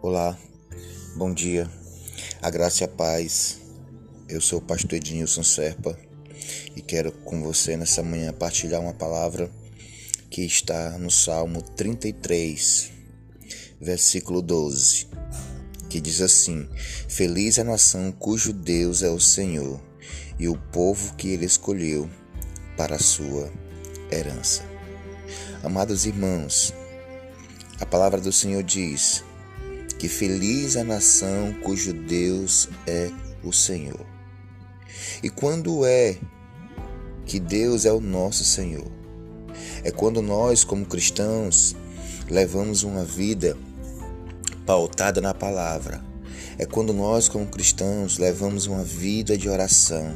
Olá, bom dia, a graça e a paz. Eu sou o pastor Ednilson Serpa e quero com você nessa manhã partilhar uma palavra que está no Salmo 33, versículo 12, que diz assim: Feliz a nação cujo Deus é o Senhor e o povo que ele escolheu para a sua herança. Amados irmãos, a palavra do Senhor diz: que feliz a nação cujo Deus é o Senhor. E quando é que Deus é o nosso Senhor? É quando nós, como cristãos, levamos uma vida pautada na palavra. É quando nós, como cristãos, levamos uma vida de oração.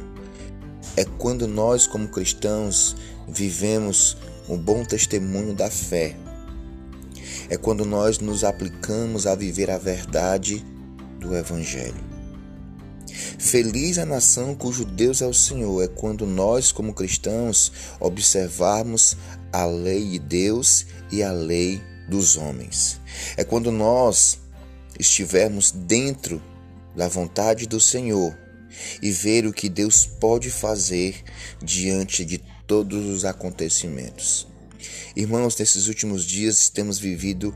É quando nós, como cristãos, vivemos um bom testemunho da fé é quando nós nos aplicamos a viver a verdade do Evangelho. Feliz a nação cujo Deus é o Senhor, é quando nós, como cristãos, observarmos a lei de Deus e a lei dos homens. É quando nós estivermos dentro da vontade do Senhor e ver o que Deus pode fazer diante de todos os acontecimentos. Irmãos, nesses últimos dias temos vivido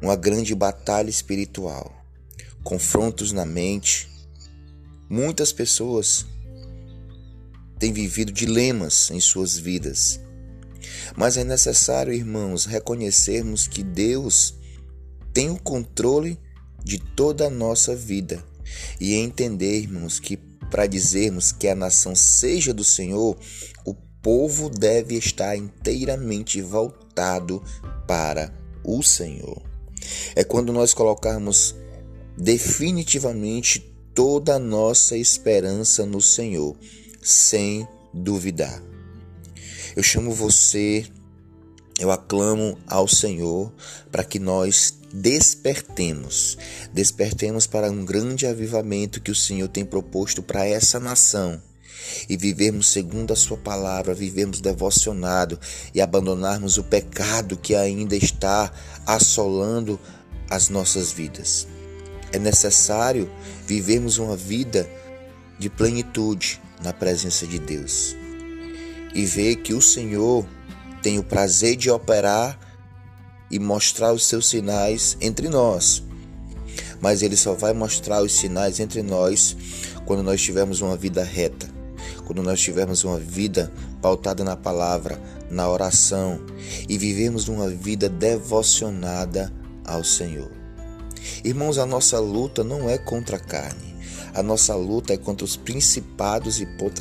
uma grande batalha espiritual, confrontos na mente. Muitas pessoas têm vivido dilemas em suas vidas. Mas é necessário, irmãos, reconhecermos que Deus tem o controle de toda a nossa vida e entendermos que para dizermos que a nação seja do Senhor, o povo deve estar inteiramente voltado para o Senhor. É quando nós colocarmos definitivamente toda a nossa esperança no Senhor, sem duvidar. Eu chamo você, eu aclamo ao Senhor para que nós despertemos, despertemos para um grande avivamento que o Senhor tem proposto para essa nação e vivermos segundo a Sua palavra, vivermos devocionado e abandonarmos o pecado que ainda está assolando as nossas vidas. É necessário vivermos uma vida de plenitude na presença de Deus e ver que o Senhor tem o prazer de operar e mostrar os seus sinais entre nós. Mas ele só vai mostrar os sinais entre nós quando nós tivermos uma vida reta, quando nós tivermos uma vida pautada na palavra, na oração e vivemos uma vida devocionada ao Senhor. Irmãos, a nossa luta não é contra a carne, a nossa luta é contra os principados e